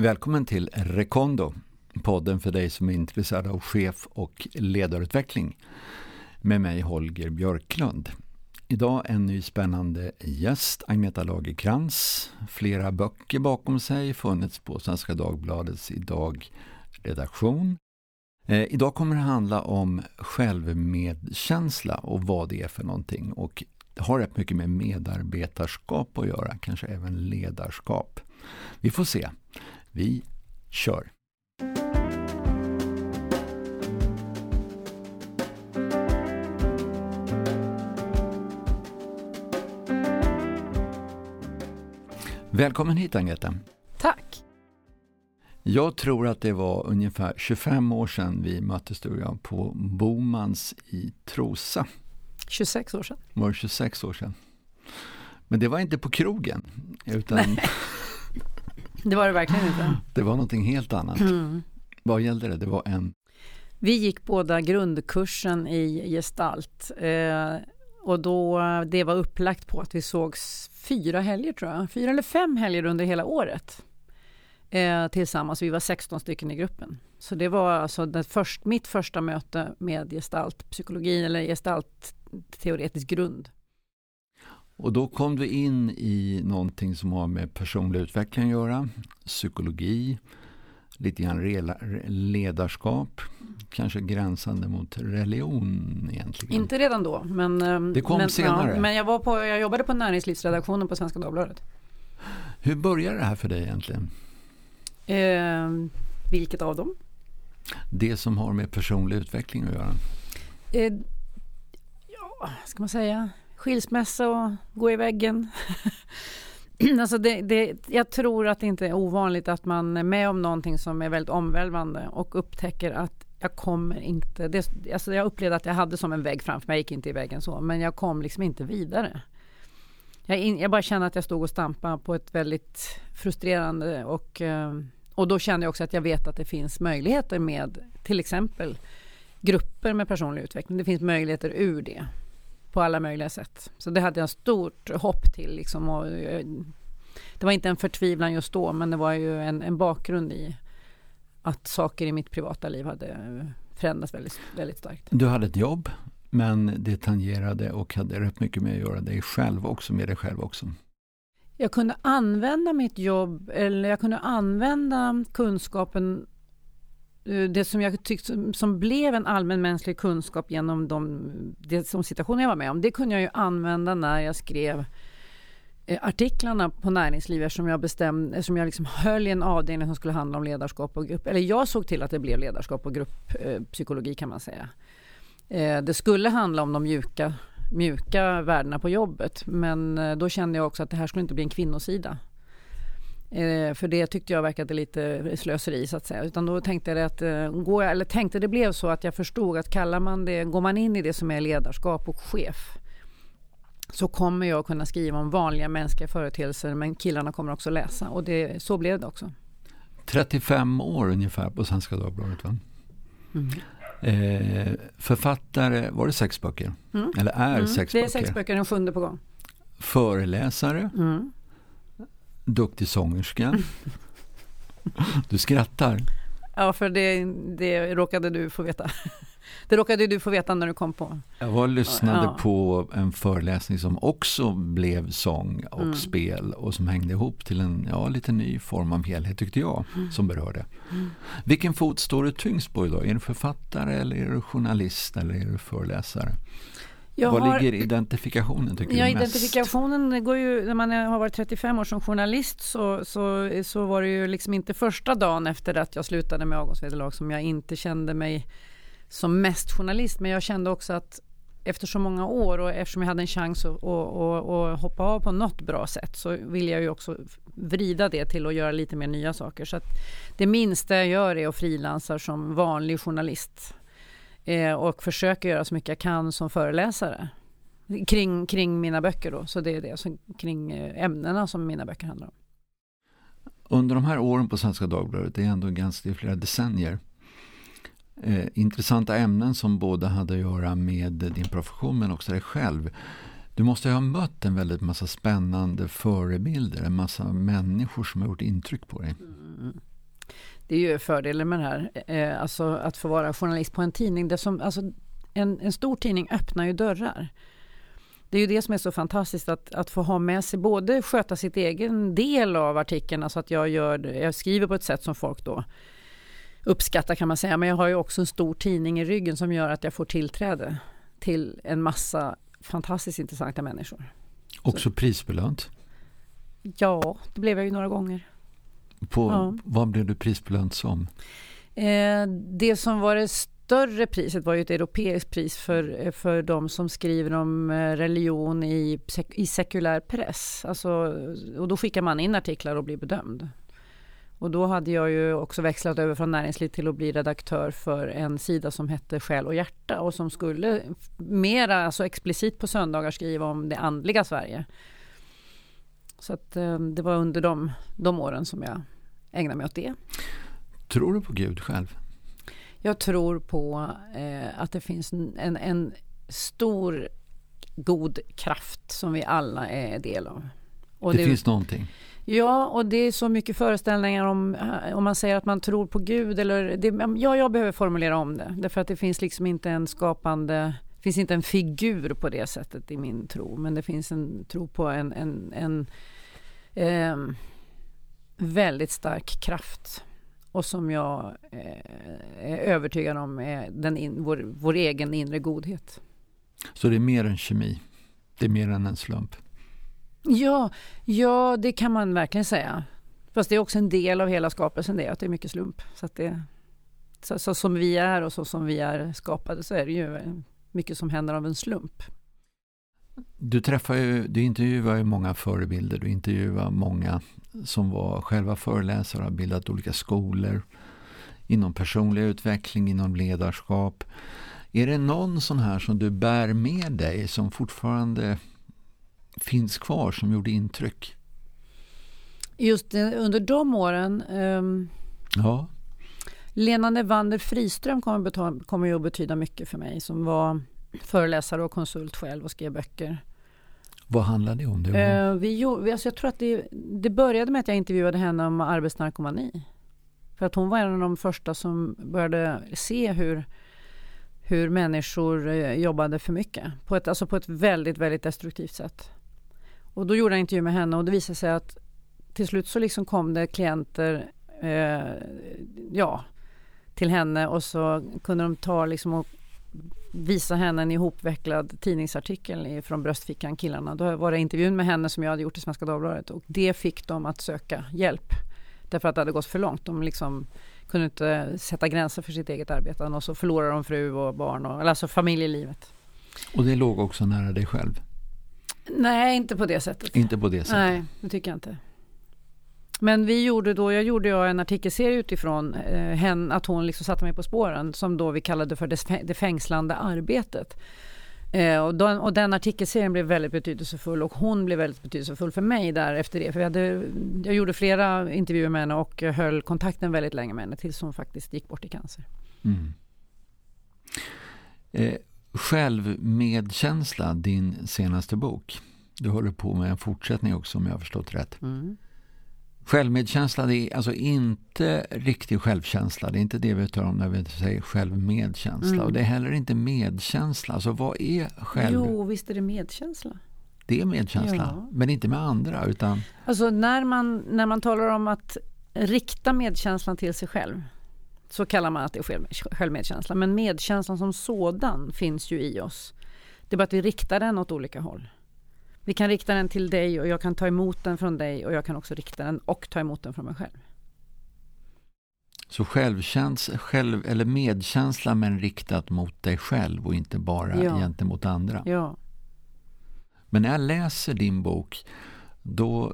Välkommen till Rekondo, podden för dig som är intresserad av chef och ledarutveckling. Med mig Holger Björklund. Idag en ny spännande gäst, Agneta Lagerkrans. Flera böcker bakom sig, funnits på Svenska Dagbladets idag-redaktion. Eh, idag kommer det handla om självmedkänsla och vad det är för någonting. Och det har rätt mycket med medarbetarskap att göra, kanske även ledarskap. Vi får se. Vi kör! Välkommen hit Agneta. Tack. Jag tror att det var ungefär 25 år sedan vi möttes du och jag på Bomans i Trosa. 26 år sedan. Var det 26 år sedan? Men det var inte på krogen. Utan det var det verkligen inte. Det var någonting helt annat. Mm. Vad gällde det? Det var en... Vi gick båda grundkursen i gestalt. Eh, och då, det var upplagt på att vi sågs fyra helger tror jag. Fyra eller fem helger under hela året. Eh, tillsammans. Vi var 16 stycken i gruppen. Så det var alltså det först, mitt första möte med gestaltpsykologi eller gestaltteoretisk grund. Och då kom du in i någonting som har med personlig utveckling att göra, psykologi, lite grann ledarskap, kanske gränsande mot religion egentligen. Inte redan då, men, ehm, det kom men, senare. Ja, men jag, var på, jag jobbade på näringslivsredaktionen på Svenska Dagbladet. Hur började det här för dig egentligen? Eh, vilket av dem? Det som har med personlig utveckling att göra. Eh, ja, ska man säga? Skilsmässa och gå i väggen. alltså det, det, jag tror att det inte är ovanligt att man är med om någonting som är väldigt omvälvande och upptäcker att jag kommer inte... Det, alltså jag upplevde att jag hade som en vägg framför mig, jag gick inte i väggen så, men jag kom liksom inte vidare. Jag, in, jag bara kände att jag stod och stampade på ett väldigt frustrerande och, eh, och då kände jag också att jag vet att det finns möjligheter med till exempel grupper med personlig utveckling. Det finns möjligheter ur det på alla möjliga sätt. Så det hade jag stort hopp till. Liksom, och, eh, det var inte en förtvivlan just då, men det var ju en, en bakgrund i att saker i mitt privata liv hade förändrats väldigt, väldigt starkt. Du hade ett jobb, men det tangerade och hade rätt mycket med att göra dig själv också, med dig själv också. Jag kunde använda mitt jobb, eller jag kunde använda kunskapen Eh, Eh, det som jag tyckte som blev en allmänmänsklig kunskap genom de, de situationer jag var med om, det kunde jag ju använda när jag skrev eh, artiklarna på näringslivet som jag bestämde, som jag liksom höll i en avdelning som skulle handla om ledarskap och grupp, eller jag såg till att det blev ledarskap och grupppsykologi eh, kan man säga. Eh, det skulle handla om de mjuka, mjuka värdena på jobbet, men då kände jag också att det här skulle inte bli en kvinnosida. Eh, för det tyckte jag verkade lite slöseri så att säga. Utan då tänkte jag att, eh, går jag, eller tänkte det blev så att jag förstod att kallar man det, går man in i det som är ledarskap och chef så kommer jag kunna skriva om vanliga mänskliga företeelser men killarna kommer också läsa och det, så blev det också. 35 år ungefär på Svenska Dagbladet va? Mm. Eh, författare, var det sex böcker? Mm. Eller är mm. sex böcker? Det är sex böcker, den sjunde på gång. Föreläsare? Mm duktig sångerska. Du skrattar. Ja, för det, det råkade du få veta. Det råkade du få veta när du kom på. Jag var och lyssnade ja. på en föreläsning som också blev sång och mm. spel och som hängde ihop till en ja, lite ny form av helhet tyckte jag mm. som berörde. Mm. Vilken fot står du tyngst på idag? Är du författare eller är du journalist eller är du föreläsare? Jag Var har, ligger identifikationen tycker ja, du mest? Identifikationen går ju, när man har varit 35 år som journalist så, så, så var det ju liksom inte första dagen efter att jag slutade med avgångsvederlag som jag inte kände mig som mest journalist. Men jag kände också att efter så många år och eftersom jag hade en chans att, att, att, att hoppa av på något bra sätt så vill jag ju också vrida det till att göra lite mer nya saker. Så det minsta jag gör är att frilansa som vanlig journalist eh, och försöker göra så mycket jag kan som föreläsare kring, kring mina böcker. Då. Så det är det, så kring eh, ämnena som mina böcker handlar om. Under de här åren på Svenska Dagbladet, det är ändå ganska flera decennier, eh, intressanta ämnen som både hade att göra med din profession men också dig själv. Du måste ha mött en väldigt massa spännande förebilder, en massa människor som har gjort intryck på dig. Mm. Det är ju fördelen med det här, eh, alltså att få vara journalist på en tidning. Det som, alltså, en, en stor tidning öppnar ju dörrar. Det är ju det som är så fantastiskt att, att få ha med sig, både sköta sitt egen del av artikeln, alltså att jag, gör, jag skriver på ett sätt som folk då uppskattar kan man säga, men jag har ju också en stor tidning i ryggen som gör att jag får tillträde till en massa fantastiskt intressanta människor. Också så. prisbelönt? Ja, det blev jag ju några gånger. På, ja. Vad blev du prisbelönt som? Eh, det som var det större priset var ju ett europeiskt pris för, för de som skriver om eh, religion i, i sekulär press. Alltså, och då skickar man in artiklar och blir bedömd. Och då hade jag ju också växlat över från näringsliv till att bli redaktör för en sida som hette Själ och hjärta och som skulle mera alltså explicit på söndagar skriva om det andliga Sverige. Så att eh, det var under de, de åren som jag ägnade mig åt det. Tror du på Gud själv? Jag tror på eh, att det finns en, en stor god kraft som vi alla är del av. Det, det finns någonting? Ja, och det är så mycket föreställningar om, eh, om man säger att man tror på Gud eller, det, ja, jag behöver formulera om det. Därför att det finns liksom inte en skapande, finns inte en figur på det sättet i min tro. Men det finns en tro på en, en, en eh, väldigt stark kraft. Och som jag eh, är övertygad om är den in, vår, vår egen inre godhet. Så det är mer än kemi? Det är mer än en slump? Ja, ja, det kan man verkligen säga. Fast det är också en del av hela skapelsen det, att det är mycket slump. Så, att det, så, så som vi är och så som vi är skapade så är det ju mycket som händer av en slump. Du träffar ju, du intervjuar ju många förebilder, du intervjuar många som var själva föreläsare, har bildat olika skolor inom personlig utveckling, inom ledarskap. Är det någon sån här som du bär med dig som fortfarande finns kvar som gjorde intryck? Just under de åren? Um, ja. Lena Nevander Friström kommer, betala, kommer ju att betyda mycket för mig som var föreläsare och konsult själv och skrev böcker. Vad handlade det om? Det var... uh, vi, alltså jag tror att det, det började med att jag intervjuade henne om arbetsnarkomani. För att hon var en av de första som började se hur hur människor eh, jobbade för mycket. På ett, alltså på ett väldigt, väldigt destruktivt sätt. Och då gjorde jag en intervju med henne och det visade sig att till slut så liksom kom det klienter eh, ja, till henne och så kunde de ta liksom och visa henne en ihopvecklad tidningsartikel från bröstfickan, killarna. Då var det intervjun med henne som jag hade gjort i Svenska Dagbladet och det fick dem att söka hjälp. Därför att det hade gått för långt. De liksom kunde inte sätta gränser för sitt eget arbete och så förlorade de fru och barn, och, alltså familjelivet. Och det låg också nära dig själv? Nej, inte på det sättet. Inte på det sättet? Nej, det tycker jag inte. Men vi gjorde då, jag gjorde jag en artikelserie utifrån eh, henne, att hon liksom satte mig på spåren som då vi kallade för det, fängslande arbetet. Eh, och, den, och den artikelserien blev väldigt betydelsefull och hon blev väldigt betydelsefull för mig där efter det. För vi hade, jag gjorde flera intervjuer med henne och höll kontakten väldigt länge med henne tills hon faktiskt gick bort i cancer. Mm. Eh, Självmedkänsla, din senaste bok. Du håller på med en fortsättning också om jag har förstått rätt. Mm. Självmedkänsla, det är alltså inte riktig självkänsla. Det är inte det vi talar om när vi säger självmedkänsla. Mm. Och det är heller inte medkänsla. Alltså vad är själv... Jo, visst är det medkänsla. Det är medkänsla, ja. men inte med andra. Utan... Alltså när man, när man talar om att rikta medkänslan till sig själv så kallar man att det är självmedkänsla. Men medkänslan som sådan finns ju i oss. Det är bara att vi riktar den åt olika håll. Vi kan rikta den till dig och jag kan ta emot den från dig och jag kan också rikta den och ta emot den från mig själv. Så självkänsla, själv, eller medkänsla men riktat mot dig själv och inte bara ja. gentemot andra. Ja. Men när jag läser din bok då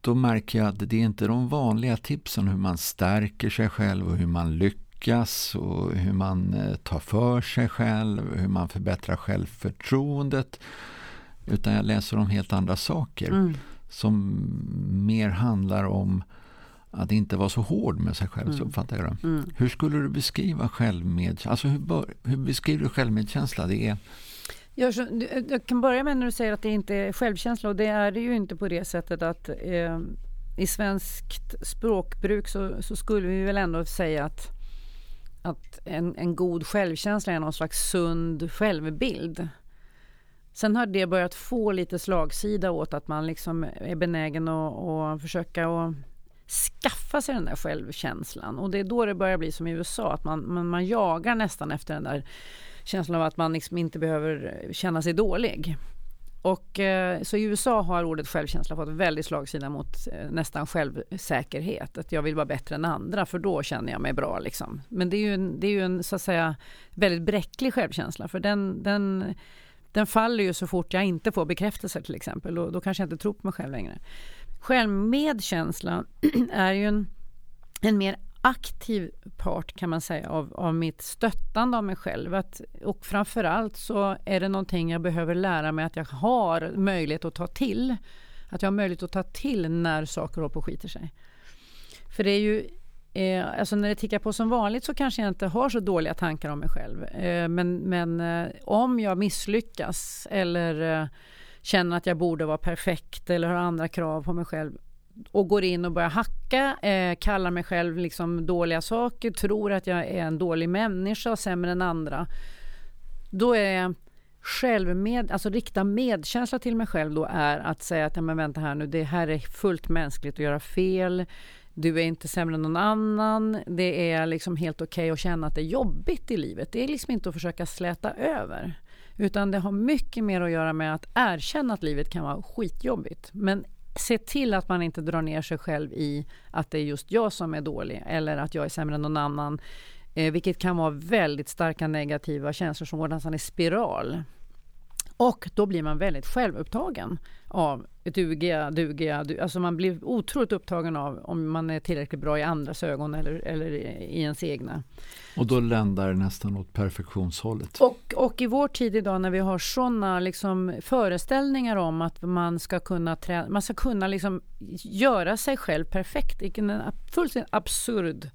då märker jag att det är inte de vanliga tipsen hur man stärker sig själv och hur man lyckas och hur man eh, tar för sig själv, hur man förbättrar självförtroendet. Utan jag läser om helt andra saker mm. som mer handlar om att inte vara så hård med sig själv, mm. så uppfattar jag det. Mm. Hur skulle du beskriva självmedkänsla? Alltså hur, bör, hur beskriver du självmedkänsla? Det är jag, jag kan börja med när du säger att det inte är självkänsla och det är det ju inte på det sättet att eh, i svenskt språkbruk så, så, skulle vi väl ändå säga att, att en, en god självkänsla är någon slags sund självbild. Sen har det börjat få lite slagsida åt att man liksom är benägen att, att försöka att skaffa sig den där självkänslan. Och det är då det börjar bli som i USA, att man, man, man jagar nästan efter den där känslan av att man liksom inte behöver känna sig dålig. Och, eh, så i USA har ordet självkänsla fått väldigt slagsida mot eh, nästan självsäkerhet. Att jag vill vara bättre än andra för då känner jag mig bra. Liksom. Men det är ju en, det är ju en så att säga, väldigt bräcklig självkänsla för den, den, den faller ju så fort jag inte får bekräftelse till exempel. Och då kanske jag inte tror på mig själv längre. Självmedkänslan är ju en, en mer aktiv part kan man säga av, av mitt stöttande av mig själv. Att, och framförallt så är det någonting jag behöver lära mig att jag har möjlighet att ta till. Att jag har möjlighet att ta till när saker håller på och skiter sig. För det är ju Eh, alltså när det tickar på som vanligt så kanske jag inte har så dåliga tankar om mig själv. Eh, men men eh, om jag misslyckas eller eh, känner att jag borde vara perfekt eller har andra krav på mig själv och går in och börjar hacka, eh, kallar mig själv liksom dåliga saker, tror att jag är en dålig människa, sämre än andra. Då är självmed, alltså rikta medkänsla till mig själv då är att säga att ja, men vänta här nu, det här är fullt mänskligt att göra fel. Du är inte sämre än någon annan. Det är liksom helt okej okay att känna att det är jobbigt i livet. Det är liksom inte att försöka släta över. Utan det har mycket mer att göra med att erkänna att livet kan vara skitjobbigt. Men se till att man inte drar ner sig själv i att det är just jag som är dålig eller att jag är sämre än någon annan. Eh, vilket kan vara väldigt starka negativa känslor som går nästan i spiral. Och då blir man väldigt självupptagen av dugiga, dugiga, du, alltså man blir otroligt upptagen av om man är tillräckligt bra i andras ögon eller, eller i ens egna. Och då ländar det nästan åt perfektionshållet. Och, och i vår tid idag när vi har sådana liksom föreställningar om att man ska kunna, trä, man ska kunna liksom göra sig själv perfekt. En fullständigt absurd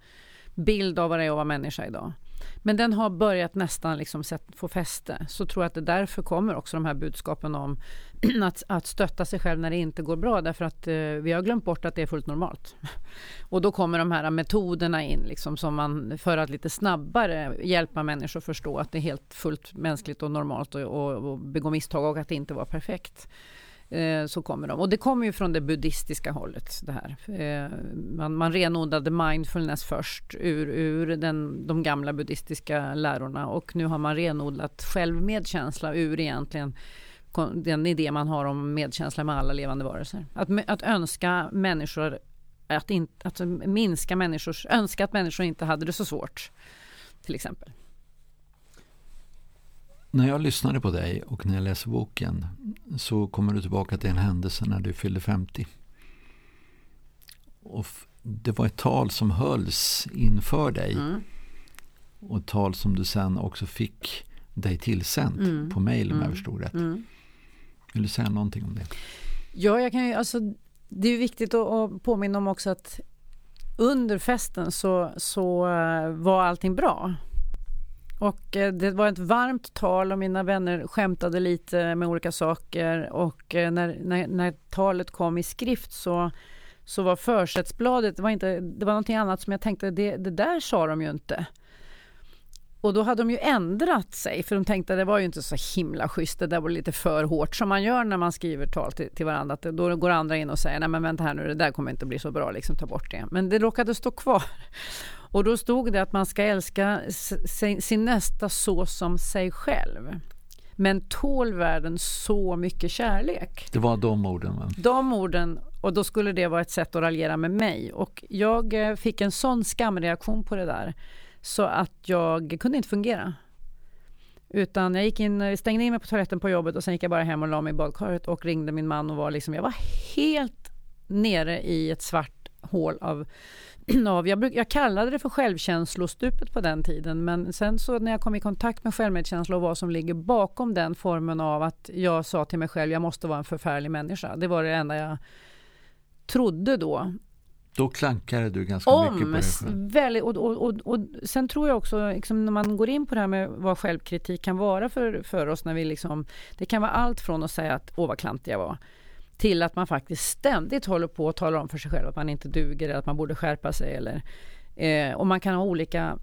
bild av vad det är att vara människa idag. Men den har börjat nästan liksom få fäste. Så tror jag att det därför kommer också de här budskapen om att, att stötta sig själv när det inte går bra. Därför att eh, vi har glömt bort att det är fullt normalt. Och då kommer de här metoderna in liksom, som man, för att lite snabbare hjälpa människor att förstå att det är helt fullt mänskligt och normalt och, och, och begå misstag och att det inte var perfekt. Eh, så kommer de. Och det kommer ju från det buddhistiska hållet. Det här. Eh, man, man renodlade mindfulness först ur, ur den, de gamla buddhistiska lärorna och nu har man renodlat självmedkänsla ur egentligen den idé man har om medkänsla med alla levande varelser. Att, att önska människor att, in, att minska människors, önska att människor inte hade det så svårt. Till exempel. När jag lyssnade på dig och när jag läser boken så kommer du tillbaka till en händelse när du fyllde 50. Och det var ett tal som hölls inför dig. Mm. Och ett tal som du sen också fick dig tillsänt mm. på mail om mm. jag förstod rätt. Mm. Vill du säga någonting om det? Ja, jag kan ju, alltså, det är viktigt att, påminna om också att under festen så, så uh, var allting bra. Och eh, det var ett varmt tal och mina vänner skämtade lite med olika saker och eh, när, när, när talet kom i skrift så, så var försättsbladet, det var, inte, det var någonting annat som jag tänkte, det, det där sa de ju inte. Och då hade de ju ändrat sig för de tänkte att det var ju inte så himla schysst, det där var lite för hårt som man gör när man skriver tal till, till varandra. Att då går andra in och säger nej men vänta här nu, det där kommer inte bli så bra, liksom ta bort det. Men det råkade stå kvar. Och då stod det att man ska älska sin nästa så som sig själv. Men tål världen så mycket kärlek? Det var de orden? Va? De orden, och då skulle det vara ett sätt att raljera med mig. Och jag eh, fick en sån skamreaktion på det där så att jag kunde inte fungera. Utan jag gick in, stängde in mig på toaletten på jobbet och sen gick jag bara hem och la mig i badkaret och ringde min man och var liksom, jag var helt nere i ett svart hål av av, jag, bruk, jag kallade det för självkänslostupet på den tiden men sen så när jag kom i kontakt med självmedkänsla och vad som ligger bakom den formen av att jag sa till mig själv jag måste vara en förfärlig människa. Det var det enda jag trodde då. Då klankade du ganska Om, mycket på dig själv. Väldigt, och, och, och, och, sen tror jag också, liksom, när man går in på det här med vad självkritik kan vara för, för oss när vi liksom, det kan vara allt från att säga att åh vad klantig jag var till att man faktiskt ständigt håller på att talar om för sig själv att man inte duger eller att man borde skärpa sig. Eller, eh, och man kan ha olika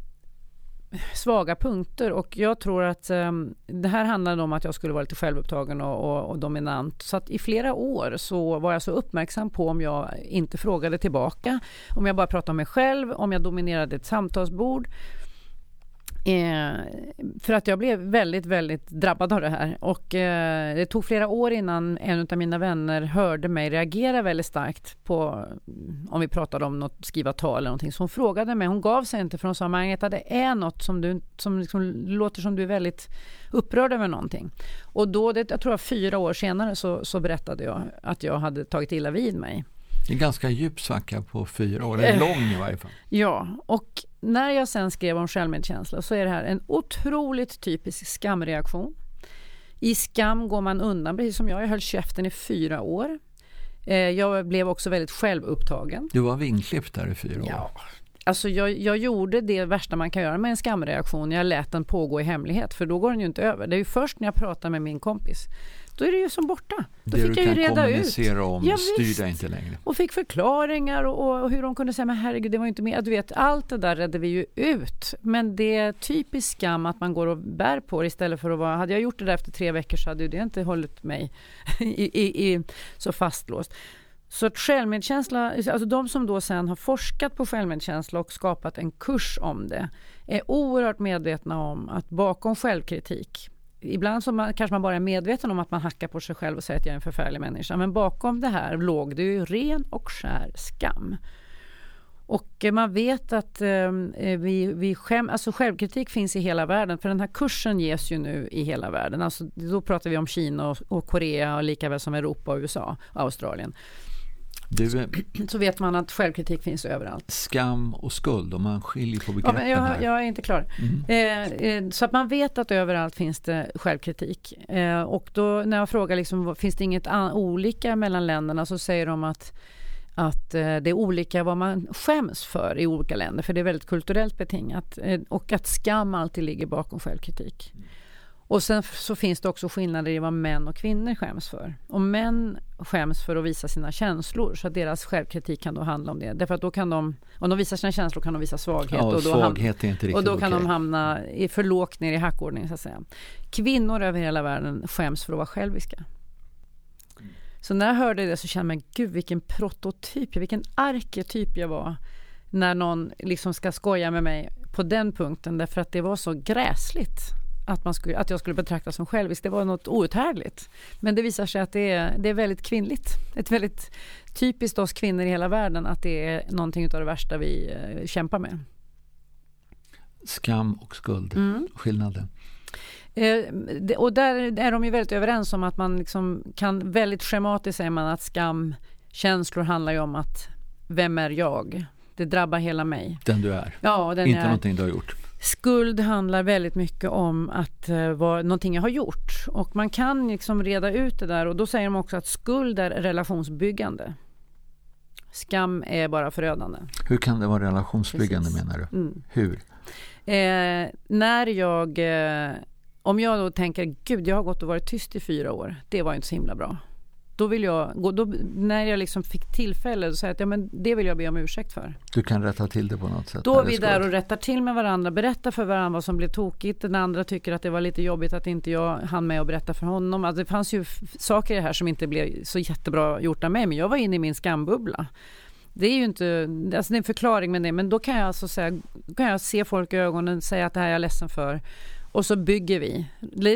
svaga punkter och jag tror att eh, det här handlade om att jag skulle vara lite självupptagen och, och, och, dominant. Så att i flera år så var jag så uppmärksam på om jag inte frågade tillbaka, om jag bara pratade om mig själv, om jag dominerade ett samtalsbord Eh, för att jag blev väldigt, väldigt drabbad av det här. Och eh, det tog flera år innan en av mina vänner hörde mig reagera väldigt starkt på, om vi pratade om något, skriva tal eller någonting. Så hon frågade mig, hon gav sig inte för hon sa, Margareta det är något som du, som liksom låter som du är väldigt upprörd över någonting. Och då, det, jag tror jag fyra år senare så, så berättade jag att jag hade tagit illa vid mig. Det är ganska djup svacka på fyra år, eller lång i varje fall. Ja, och när jag sen skrev om självmedkänsla så är det här en otroligt typisk skamreaktion. I skam går man undan, precis som jag. Jag höll käften i fyra år. Eh, jag blev också väldigt självupptagen. Du var vingklippt där i fyra år. Ja, Alltså jag, jag, gjorde det värsta man kan göra med en skamreaktion. Jag lät den pågå i hemlighet för då går den ju inte över. Det är ju först när jag pratar med min kompis då är det ju som borta. Då det fick du jag ju reda ut. om ja, styr dig inte längre. Och fick förklaringar och, och, hur de kunde säga men herregud det var inte med. Du vet allt det där redde vi ju ut. Men det är typisk skam att man går och bär på det istället för att vara. Hade jag gjort det där efter tre veckor så hade det inte hållit mig i, i, i, så fastlåst. Så att självmedkänsla, alltså de som då sen har forskat på självmedkänsla och skapat en kurs om det är oerhört medvetna om att bakom självkritik Ibland så man, kanske man bara är medveten om att man hackar på sig själv och säger att jag är en förfärlig människa. Men bakom det här låg det ju ren och skär skam. Och eh, man vet att ehm, eh, vi, vi skäm, alltså självkritik finns i hela världen. För den här kursen ges ju nu i hela världen. Alltså, då pratar vi om Kina och, och Korea och lika väl som Europa och USA och Australien. Du, eh, så vet man att självkritik finns överallt. Skam och skuld, om man skiljer på begreppen ja, jag, här. jag är inte klar. Mm. Eh, eh, så att man vet att överallt finns det självkritik. Eh, och då när jag frågar liksom, finns det inget olika mellan länderna så säger de att att eh, det är olika vad man skäms för i olika länder, för det är väldigt kulturellt betingat. Eh, och att skam alltid ligger bakom självkritik. Mm. Och sen så finns det också skillnader i vad män och kvinnor skäms för. Och män skäms för att visa sina känslor så att deras självkritik kan då handla om det. Därför att då kan de, om de visar sina känslor kan de visa svaghet. Ja, och, och då svaghet riktigt Och då kan okay. de hamna i för lågt ner i hackordning så att säga. Kvinnor över hela världen skäms för att vara själviska. Så när jag hörde det så kände jag, gud vilken prototyp, vilken arketyp jag var. När någon liksom ska skoja med mig på den punkten därför att det var så gräsligt att, man skulle, att jag skulle betraktas som självisk. Det var något outhärdligt. Men det visar sig att det är, det är väldigt kvinnligt. Ett väldigt typiskt oss kvinnor i hela världen att det är någonting av det värsta vi eh, kämpar med. Skam och skuld, mm. skillnaden. Eh, och där är de ju väldigt överens om att man liksom kan väldigt schematiskt säger man att skamkänslor handlar ju om att vem är jag? Det drabbar hela mig. Den du är. Ja, den Inte är. någonting du har gjort. Skuld handlar väldigt mycket om att uh, vara någonting jag har gjort. Och man kan liksom reda ut det där och då säger de också att skuld är relationsbyggande. Skam är bara förödande. Hur kan det vara relationsbyggande Precis. menar du? Mm. Hur? Eh, när jag, eh, om jag då tänker, gud jag har gått och varit tyst i fyra år, det var inte så himla bra. Då vill jag, då, när jag liksom fick tillfälle, att säga att ja, men det vill jag be om ursäkt för. Du kan rätta till det på något sätt? Då är vi där och rättar till med varandra, berättar för varandra vad som blev tokigt. Den andra tycker att det var lite jobbigt att inte jag hann med att berätta för honom. Alltså det fanns ju saker i det här som inte blev så jättebra gjort av mig, men jag var inne i min skambubbla. Det är ju inte, alltså det är en förklaring med det, men då kan jag alltså säga, kan jag se folk i ögonen och säga att det här är jag ledsen för och så bygger vi.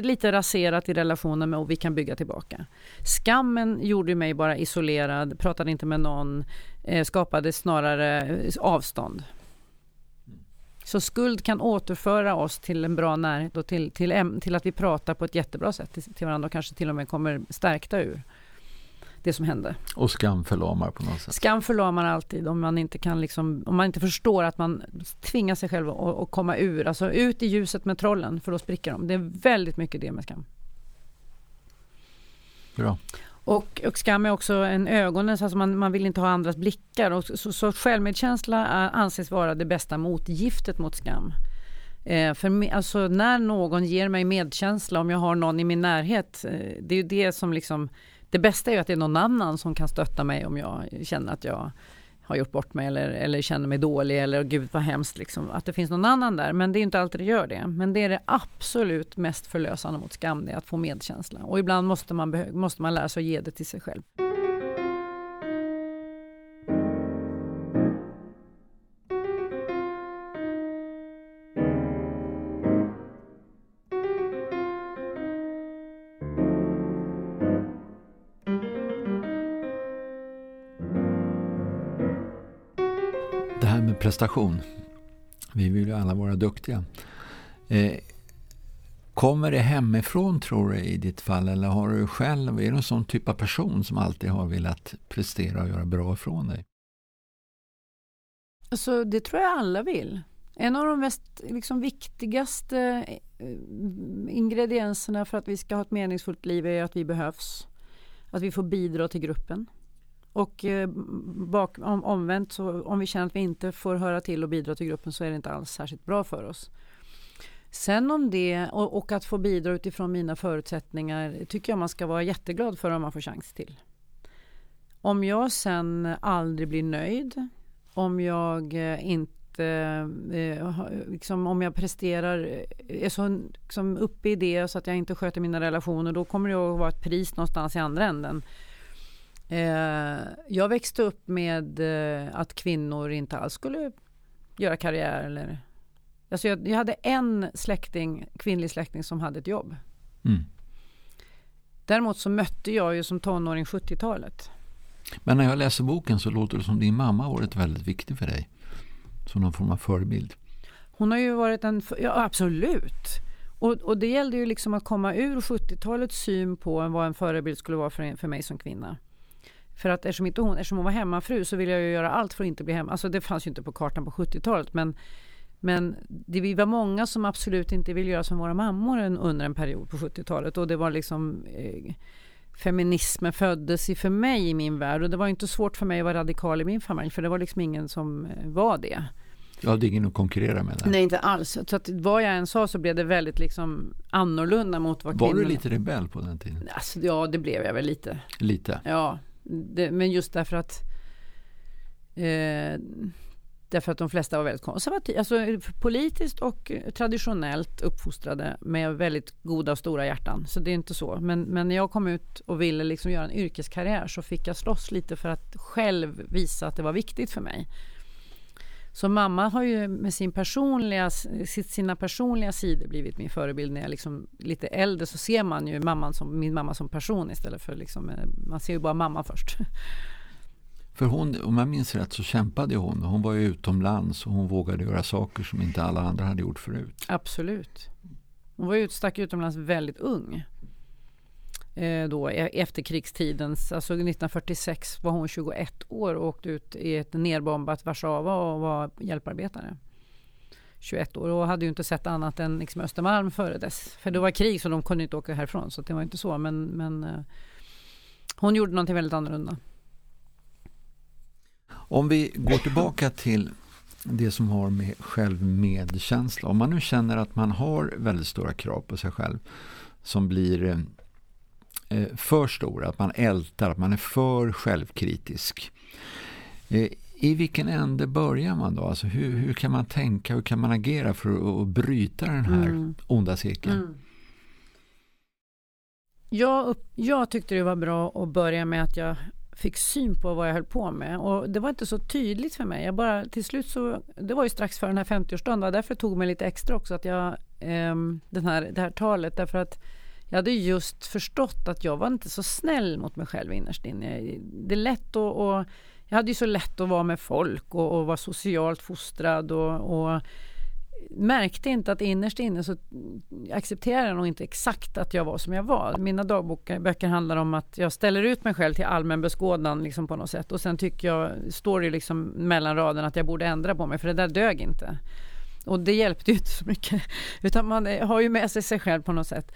Lite raserat i relationen och vi kan bygga tillbaka. Skammen gjorde mig bara isolerad, pratade inte med någon, eh, skapade snarare eh, avstånd. Så skuld kan återföra oss till en bra närhet och till, till, till att vi pratar på ett jättebra sätt till, till varandra och kanske till och med kommer stärkta ur det som hände. Och skam förlamar på något sätt? Skam förlamar alltid om man inte, kan liksom, om man inte förstår att man tvingar sig själv att, att komma ur. Alltså ut i ljuset med trollen för då spricker de. Det är väldigt mycket det med skam. Bra. Och, och skam är också en ögonens, alltså man, man vill inte ha andras blickar. Och så, så självmedkänsla anses vara det bästa motgiftet mot skam. Eh, för alltså, när någon ger mig medkänsla, om jag har någon i min närhet, eh, det är ju det som liksom det bästa är ju att det är någon annan som kan stötta mig om jag känner att jag har gjort bort mig eller, eller känner mig dålig eller gud vad hemskt liksom, att det finns någon annan där. Men det är inte alltid det gör det. Men det är det absolut mest förlösande mot skam, det är att få medkänsla. Och ibland måste man, måste man lära sig att ge det till sig själv. Prestation. Vi vill ju alla vara duktiga. Eh, kommer det hemifrån tror du i ditt fall eller har du själv, är du en sån typ av person som alltid har velat prestera och göra bra ifrån dig? Alltså det tror jag alla vill. En av de mest liksom, viktigaste eh, ingredienserna för att vi ska ha ett meningsfullt liv är att vi behövs. Att vi får bidra till gruppen. Och eh, bak, om, omvänt, så om vi känner att vi inte får höra till och bidra till gruppen så är det inte alls särskilt bra för oss. Sen om det, och, och, att få bidra utifrån mina förutsättningar tycker jag man ska vara jätteglad för om man får chans till. Om jag sen aldrig blir nöjd, om jag eh, inte eh, liksom om jag presterar, eh, är så liksom uppe i det så att jag inte sköter mina relationer, då kommer det att vara ett pris någonstans i andra änden. Eh, jag växte upp med eh, att kvinnor inte alls skulle göra karriär. Eller, alltså jag, jag hade en släkting, kvinnlig släkting som hade ett jobb. Mm. Däremot så mötte jag ju som tonåring 70-talet. Men när jag läser boken så låter det som din mamma varit väldigt viktig för dig. Som någon form av förebild. Hon har ju varit en, ja absolut. Och, och det gällde ju liksom att komma ur 70-talets syn på vad en förebild skulle vara för, för mig som kvinna. För att eftersom, inte hon, eftersom hon var hemmafru så ville jag ju göra allt för att inte bli hemma. Alltså det fanns ju inte på kartan på 70-talet men, men det, vi var många som absolut inte ville göra som våra mammor under en period på 70-talet. Och det var liksom eh, feminismen föddes i för mig i min värld. Och det var inte svårt för mig att vara radikal i min familj för det var liksom ingen som eh, var det. Du hade ingen att konkurrera med? Där. Nej, inte alls. Så att vad jag än sa så blev det väldigt liksom annorlunda mot vad Var kvinnorna... du lite rebell på den tiden? Alltså, ja, det blev jag väl lite. Lite? Ja, det, men just därför att eh, Därför att de flesta var väldigt konservativa, alltså politiskt och traditionellt uppfostrade med väldigt goda och stora hjärtan. Så det är inte så. Men, men när jag kom ut och ville liksom göra en yrkeskarriär så fick jag slåss lite för att själv visa att det var viktigt för mig. Så mamma har ju med sin personliga, sina personliga sidor blivit min förebild. När jag liksom lite äldre så ser man ju mamman som, min mamma som person istället för liksom, eh, man ser ju bara mamma först. För hon, om jag minns rätt så kämpade hon. Hon var ju utomlands och hon vågade göra saker som inte alla andra hade gjort förut. Absolut. Hon var ju stack utomlands väldigt ung Eh, då e-, efterkrigstidens, alltså 1946 var hon 21 år och åkte ut i ett nerbombat Warszawa och var hjälparbetare. 21 år och hade ju inte sett annat än liksom Östermalm före dess. För det var krig så de kunde inte åka härifrån så det var inte så men, men eh, hon gjorde någonting väldigt annorlunda. Om vi går tillbaka till det som har med självmedkänsla. Om man nu känner att man har väldigt stora krav på sig själv som blir Eh, för stora, att man ältar, att man är för självkritisk. Eh, I vilken ände börjar man då? Alltså hur, hur kan man tänka, hur kan man agera för att, bryta den här mm. onda cirkeln? Mm. Jag, upp, jag tyckte det var bra att börja med att jag fick syn på vad jag höll på med. Och det var inte så tydligt för mig. Jag bara, till slut så, det var ju strax före den här 50-årsdagen. Därför tog mig lite extra också att jag, eh, den här, det här talet. Därför att jag hade just förstått att jag var inte så snäll mot mig själv innerst inne. Det är lätt att, och jag hade ju så lätt att vara med folk och, och vara socialt fostrad och, och märkte inte att innerst inne så accepterade jag nog inte exakt att jag var som jag var. Mina dagböcker handlar om att jag ställer ut mig själv till allmän beskådan liksom på något sätt och sen tycker jag, står det liksom mellan raderna att jag borde ändra på mig för det där dög inte. Och det hjälpte ju inte så mycket. Utan man har ju med sig sig själv på något sätt.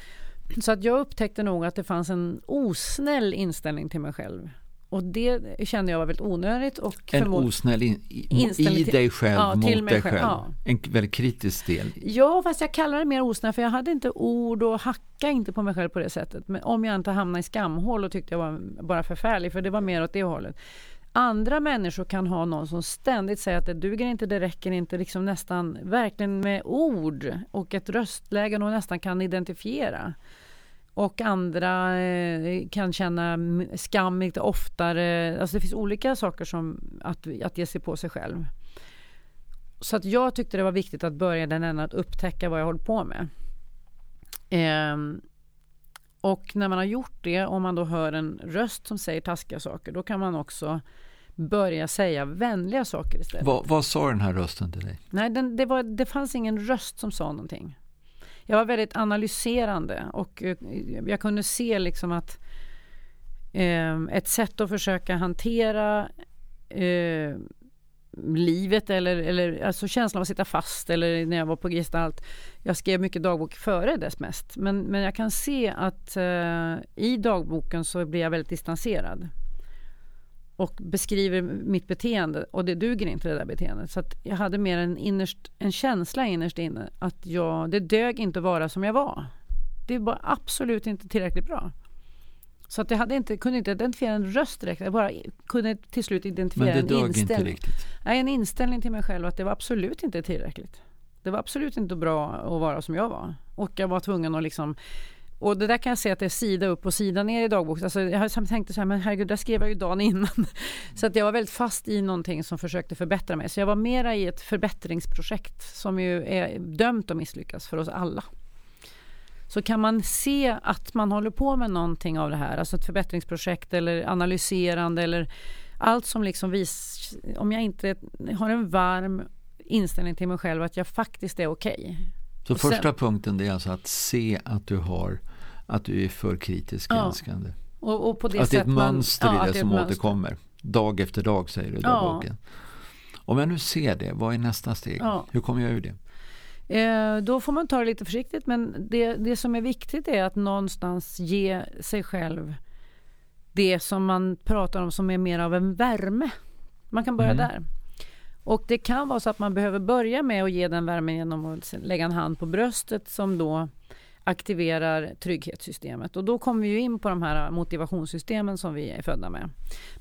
Så att jag upptäckte nog att det fanns en osnäll inställning till mig själv. och det kände jag var väldigt onödigt. Och en osnäll in, i, i dig själv ja, mot dig själv. Ja. En väldigt kritisk del. Ja, fast jag kallar det mer osnäll för jag hade inte ord och hacka inte på mig själv på det sättet. Men om jag inte hamnade i skamhål och tyckte jag var bara förfärlig, för det var mer åt det hållet. Andra människor kan ha någon som ständigt säger att det duger inte, det räcker inte, liksom nästan verkligen med ord och ett röstläge och nästan kan identifiera. Och andra eh, kan känna skam lite oftare. Alltså det finns olika saker som att, att ge sig på sig själv. Så att jag tyckte det var viktigt att börja den änden att upptäcka vad jag håller på med. Eh, och när man har gjort det, om man då hör en röst som säger taskiga saker, då kan man också börja säga vänliga saker istället. Vad, vad sa den här rösten till dig? Nej, den, det, var, det fanns ingen röst som sa någonting. Jag var väldigt analyserande och eh, jag kunde se liksom att eh, ett sätt att försöka hantera eh, livet eller, eller alltså känslan av att sitta fast eller när jag var på gestalt. Jag skrev mycket dagbok före dess mest. Men, men jag kan se att eh, i dagboken så blir jag väldigt distanserad. Och beskriver mitt beteende och det duger inte det där beteendet. Så jag hade mer en, innerst, en känsla innerst inne att jag, det dög inte att vara som jag var. Det var absolut inte tillräckligt bra. Så att jag hade inte, kunde inte identifiera en röst direkt. Jag bara kunde till slut identifiera en inställning. Det? Nej, en inställning till mig själv att det var absolut inte tillräckligt. Det var absolut inte bra att vara som jag var. Och jag var tvungen att liksom och det där kan jag säga att det är sida upp och sida ner i dagboken. Alltså jag tänkte så här, men herregud, där skrev jag ju dagen innan. Så att jag var väldigt fast i någonting som försökte förbättra mig. Så jag var mera i ett förbättringsprojekt som ju är dömt att misslyckas för oss alla så kan man se att man håller på med någonting av det här, alltså ett förbättringsprojekt eller analyserande eller allt som liksom vis, om jag inte har en varm inställning till mig själv att jag faktiskt är okej. Okay. Så och första sen, punkten är alltså att se att du har att du är för kritisk granskande. Ja, och, och på det att det är ett mönster man, ja, i det, som återkommer. Dag efter dag säger du i dagboken. Ja. Om jag nu ser det, vad är nästa steg? Ja. Hur kommer jag ur det? Eh, då får man ta det lite försiktigt men det, det som är viktigt är att någonstans ge sig själv det som man pratar om som är mer av en värme. Man kan börja mm. där. Och det kan vara så att man behöver börja med att ge den värmen genom att lägga en hand på bröstet som då aktiverar trygghetssystemet. Och då kommer vi in på de här motivationssystemen som vi är födda med.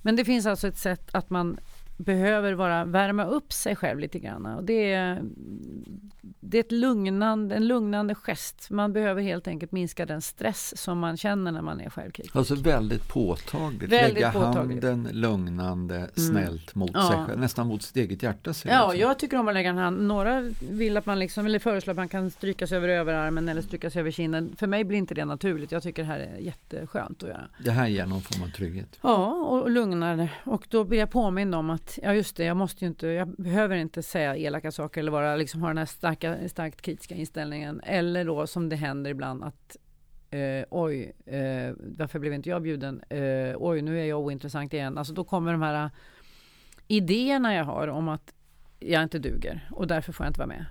Men det finns alltså ett sätt att man behöver vara, värma upp sig själv lite grann. Och det, är, det är ett lugnande, en lugnande gest. Man behöver helt enkelt minska den stress som man känner när man är självkritisk. Alltså väldigt påtagligt. Väldigt Lägga påtagligt. handen lugnande, mm. snällt mot ja. sig själv. Nästan mot sitt eget hjärta. Ja, jag tycker om att lägga en hand. Några vill att man liksom, eller föreslår att man kan stryka sig över överarmen eller stryka sig över kinden. För mig blir inte det naturligt. Jag tycker det här är jätteskönt att göra. Det här ger någon form av trygghet. Ja, och lugnar. Och då blir jag påmind om att ja just det, jag måste inte, jag behöver inte säga elaka saker eller vara, liksom, ha den här starka, starkt kritiska inställningen. Eller då som det händer ibland att eh, oj, eh, varför blev inte jag bjuden? Eh, oj, nu är jag ointressant igen. Alltså då kommer de här eh, idéerna jag har om att jag inte duger och därför får jag inte vara med.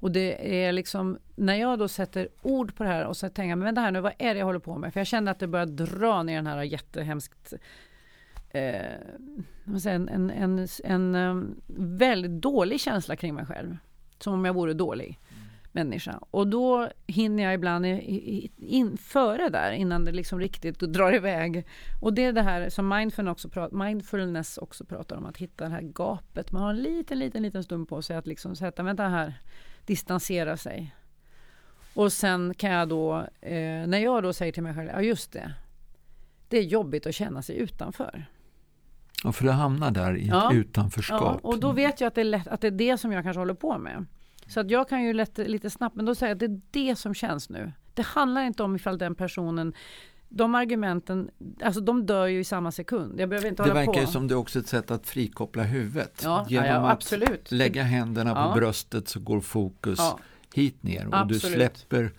Och det är liksom, när jag då sätter ord på det här och så tänker jag, men vänta här nu, vad är det jag håller på med? För jag känner att det börjar dra ner den här jättehemskt eh, en, en, en, en um, väldigt dålig känsla kring mig själv. Som om jag vore dålig mm. människa. Och då hinner jag ibland in, före där, innan det liksom riktigt drar iväg. Och det är det här som mindfulness också, pratar, mindfulness också pratar om, att hitta det här gapet. Man har en liten, liten, liten stund på sig att liksom sätta, vänta här, distansera sig. Och sen kan jag då, eh, när jag då säger till mig själv, ja just det, det är jobbigt att känna sig utanför. Ja, för du hamnar där i ja. ett utanförskap. Ja, och då vet jag att det, är lätt, att det är det som jag kanske håller på med. Så att jag kan ju lätt, lite snabbt, men då säger jag att det är det som känns nu. Det handlar inte om ifall den personen de argumenten, alltså de dör ju i samma sekund. Jag behöver inte det hålla verkar ju som det är också ett sätt att frikoppla huvudet. Ja, Genom ja, att lägga händerna på bröstet så går fokus hit ner och absolut. du släpper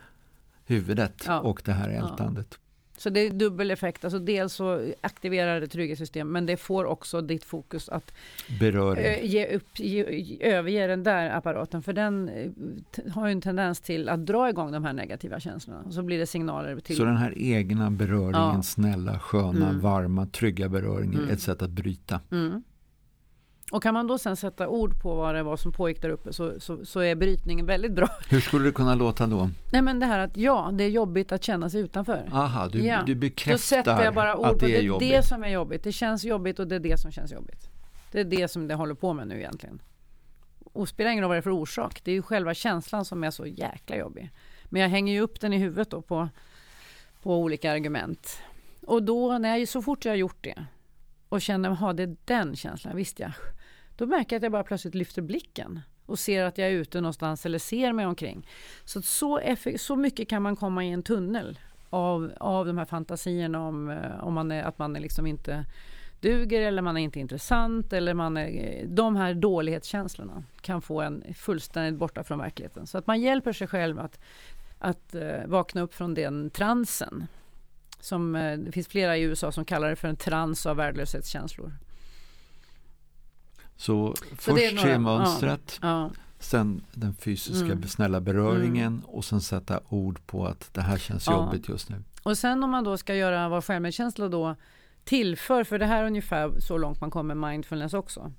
huvudet och det här ältandet. Så det är dubbel effekt. Alltså dels så aktiverar det trygghetssystem men det får också ditt fokus att Beröring. ge upp, ge, överge den där apparaten. För den eh, har ju en tendens till att dra igång de här negativa känslorna. Och så blir det signaler till... Så den här egna beröringen, Ja. snälla, sköna, Mm. varma, trygga beröringen, Mm. ett sätt att bryta. Mm. Och kan man då sen sätta ord på vad det var som pågick där uppe så, så, så är brytningen väldigt bra. Hur skulle det kunna låta då? Nej men det här att ja, det är jobbigt att känna sig utanför. Aha, du, Ja. du Då bekräftar sätter jag bara ord att det det. är är jobbigt. det som är jobbigt. Det känns jobbigt och det är det som känns jobbigt. Det är det som det håller på med nu egentligen. Och spelar ingen roll vad det är för orsak. Det är ju själva känslan som är så jäkla jobbig. Men jag hänger ju upp den i huvudet då på, på olika argument. Och då, när jag, så fort jag har gjort det och känner, att det är den känslan, visst ja. Då märker jag att jag bara plötsligt lyfter blicken och ser att jag är ute någonstans eller ser mig omkring. Så, så, så mycket kan man komma i en tunnel av, av de här fantasierna om, eh, om man är, att man är liksom inte duger eller man är inte intressant eller man är, eh, de här dålighetskänslorna kan få en fullständigt borta från verkligheten. Så att man hjälper sig själv att, att eh, vakna upp från den transen. Som, eh, det finns flera i USA som kallar det för en trans av värdelöshetskänslor. Så Så först se mönstret, Ja, sen den fysiska Mm. snälla beröringen och sen sätta ord på att det här känns Ja. jobbigt just nu. Och sen om man då ska göra vad självmedkänsla då tillför, för det här är ungefär så långt man kommer mindfulness också.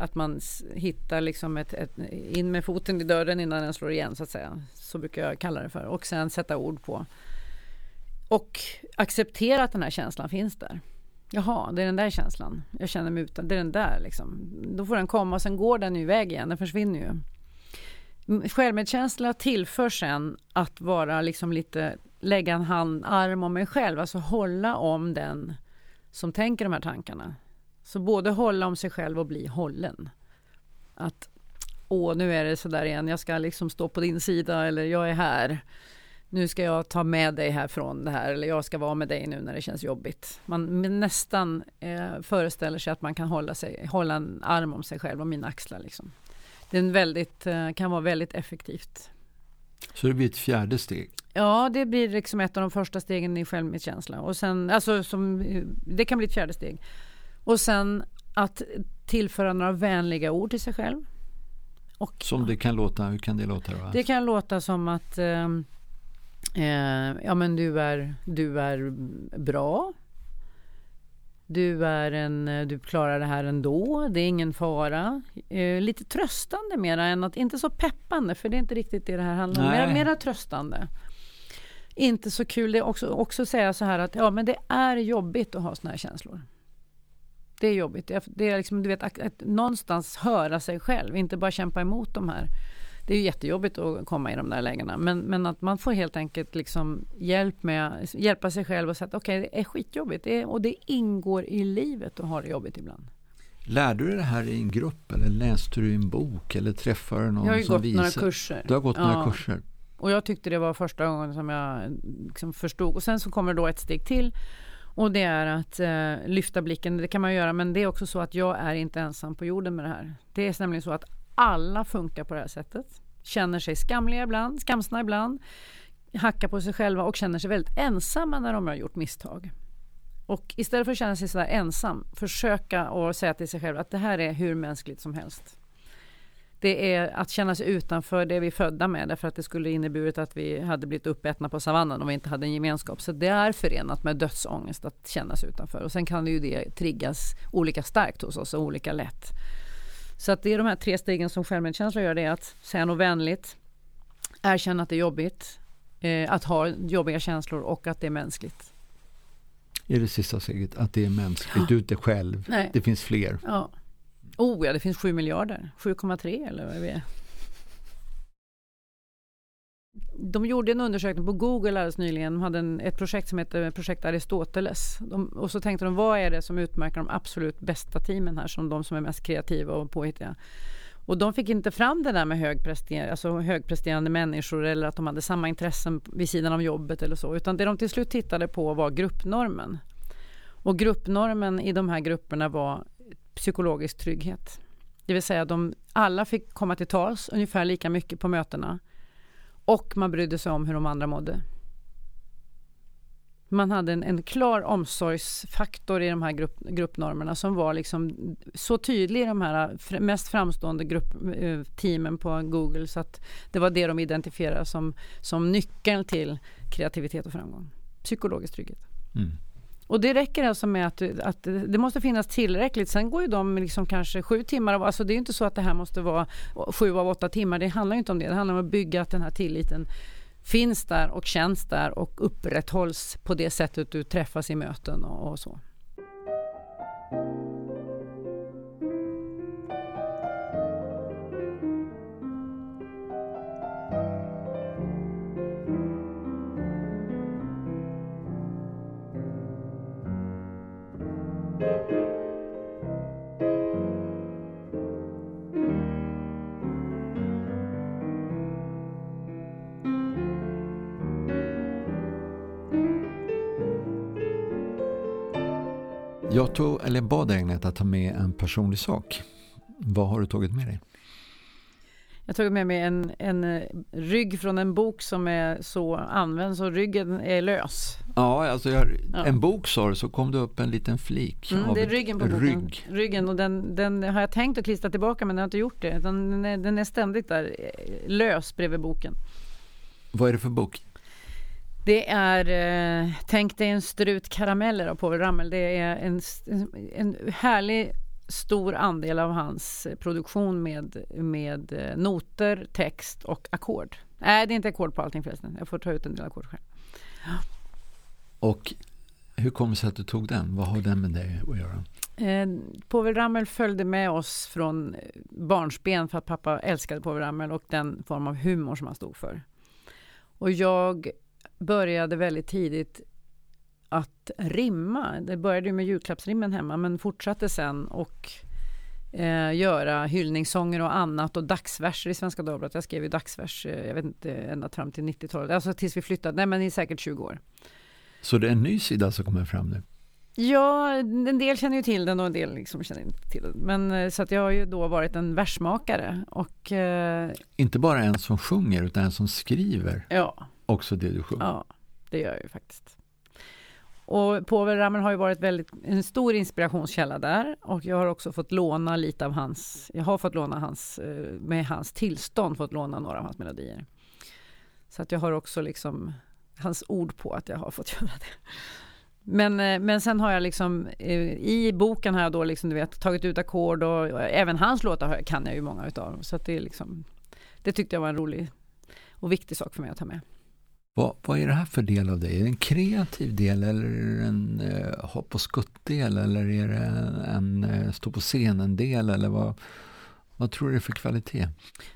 Att man hittar liksom ett, ett, in med foten i dörren innan den slår igen så att säga. Så brukar jag kalla det för. Och sen sätta ord på. Och acceptera att den här känslan finns där. Jaha, det är den där känslan. Jag känner mig utan. Det är den där liksom. Då får den komma och sen går den ju iväg igen. Den försvinner ju. Självmedkänsla tillför sen att vara liksom lite lägga en hand, arm om mig själv, alltså hålla om den som tänker de här tankarna. Så både hålla om sig själv och bli hållen. Att åh, nu är det så där igen, jag ska liksom stå på din sida eller jag är här. Nu ska jag ta med dig härifrån det här eller jag ska vara med dig nu när det känns jobbigt. Man nästan eh, föreställer sig att man kan hålla, sig, hålla en arm om sig själv och mina axlar. Liksom. Det väldigt, eh, kan vara väldigt effektivt. Så det blir ett fjärde steg. Ja, det blir liksom ett av de första stegen i självmedkänsla. Och sen, alltså som, det kan bli ett fjärde steg. Och sen att tillföra några vänliga ord till sig själv. Och, Som det kan låta, hur kan det låta då? det kan låta som att eh, eh, ja, men du, är, du är bra. Du, är en, du klarar det här ändå, det är ingen fara. Eh, lite tröstande mera än att, inte så peppande för det är inte riktigt det det här handlar om. Mera, mera tröstande. Inte så kul, det är också, också säga så här att ja men det är jobbigt att ha såna här känslor. Det är jobbigt. Det är, det är liksom, du vet, att, att någonstans höra sig själv, inte bara kämpa emot de här. Det är ju jättejobbigt att komma i de där lägena. Men, men att man får helt enkelt liksom hjälp med, hjälpa sig själv och säga att okej, det är skitjobbigt. Det är, och det ingår i livet att ha det jobbigt ibland. Lärde du det här i en grupp eller läste du i en bok eller träffade du någon jag har ju som gått visade? några kurser. Du har gått Ja. några kurser. Och jag tyckte det var första gången som jag liksom förstod. Och sen så kommer då ett steg till. Och det är att eh, lyfta blicken. Det kan man göra. Men det är också så att jag är inte ensam på jorden med det här. Det är nämligen så att alla funkar på det här sättet. Känner sig skamliga ibland, skamsna ibland. Hackar på sig själva och känner sig väldigt ensamma när de har gjort misstag. Och istället för att känna sig sådär ensam, försöka och säga till sig själv att det här är hur mänskligt som helst. Det är att känna sig utanför det vi är födda med därför att det skulle inneburit att vi hade blivit uppätna på savannen om vi inte hade en gemenskap. Så det är förenat med dödsångest att känna sig utanför. Och sen kan ju det triggas olika starkt hos oss och olika lätt. Så att det är de här tre stegen som självmedkänsla gör. Det är att säga något vänligt, erkänna att det är jobbigt, eh, att ha jobbiga känslor och att det är mänskligt. Är det sista steget att det är mänskligt, du är inte själv. Nej. Det finns fler. Ja. Oh ja, det finns 7 miljarder. 7,3 eller vad är det? De gjorde en undersökning på Google alldeles nyligen. De hade en, ett projekt som heter Projekt Aristoteles. De, och så tänkte de, vad är det som utmärker de absolut bästa teamen här, som de som är mest kreativa och påhittiga? Och de fick inte fram det där med högpresterande, alltså högpresterande människor eller att de hade samma intressen vid sidan av jobbet eller så. Utan det de till slut tittade på var gruppnormen. Och gruppnormen i de här grupperna var psykologisk trygghet. Det vill säga de alla fick komma till tals ungefär lika mycket på mötena. Och man brydde sig om hur de andra mådde. Man hade en, en klar omsorgsfaktor i de här grupp, gruppnormerna som var liksom så tydlig i de här mest framstående gruppteamen eh, på Google så att det var det de identifierade som, som nyckeln till kreativitet och framgång. Psykologisk trygghet. Mm. Och det räcker alltså med att, att det måste finnas tillräckligt. Sen går ju de liksom kanske sju timmar. Av, alltså det är inte så att det här måste vara sju av åtta timmar. Det handlar inte om det. Det handlar om att bygga att den här tilliten finns där och känns där och upprätthålls på det sättet du träffas i möten och, och så. Tog, eller bad Agnet att ta med en personlig sak. Vad har du tagit med dig? Jag har tagit med mig en, en eh, rygg från en bok som är så använd så ryggen är lös. Ja, alltså jag, ja. en bok sa du så kom det upp en liten flik mm, Det är ryggen på boken. Rygg. Ryggen och den, den har jag tänkt att klistra tillbaka men jag har inte gjort det. Den är, den är ständigt där eh, lös bredvid boken. Vad är det för bok? Det är eh, Tänk dig en strut karameller av Povel Ramel. Det är en, en härlig stor andel av hans produktion med, med eh, noter, text och ackord. Nej, det är inte ackord på allting förresten. Jag får ta ut en del ackord själv. Och hur kom det sig att du tog den? Vad har den med dig att göra? Eh, Povel Ramel följde med oss från barnsben för att pappa älskade Povel Ramel och den form av humor som han stod för. Och jag började väldigt tidigt att rimma. Det började med julklappsrimmen hemma men fortsatte sen och eh, göra hyllningssånger och annat och dagsverser i Svenska Dagbladet. Jag skrev ju dagsvers, eh, jag vet inte, ända fram till 90-talet, alltså tills vi flyttade, nej men i säkert 20 år. Så det är en ny sida som kommer fram nu? Ja, en del känner ju till den och en del liksom känner inte till den. Men eh, så att jag har ju då varit en versmakare och... Eh, inte bara en som sjunger utan en som skriver? Ja. Också det du sjunger? Ja, det gör jag ju faktiskt. Och Povel Ramel har ju varit väldigt, en stor inspirationskälla där och jag har också fått låna lite av hans, jag har fått låna hans, eh, med hans tillstånd fått låna några av hans melodier. Så att jag har också liksom hans ord på att jag har fått göra det. Men, eh, men sen har jag liksom eh, i boken har jag då liksom, du vet, tagit ut ackord och, och även hans låtar kan jag ju många utav. Så att det är liksom, det tyckte jag var en rolig och viktig sak för mig att ta med. Vad, vad är det här för del av dig? Är det en kreativ del eller är det en eh, hopp och skutt-del eller är det en, en eh, stå på scenen-del eller vad, vad tror du det är för kvalitet?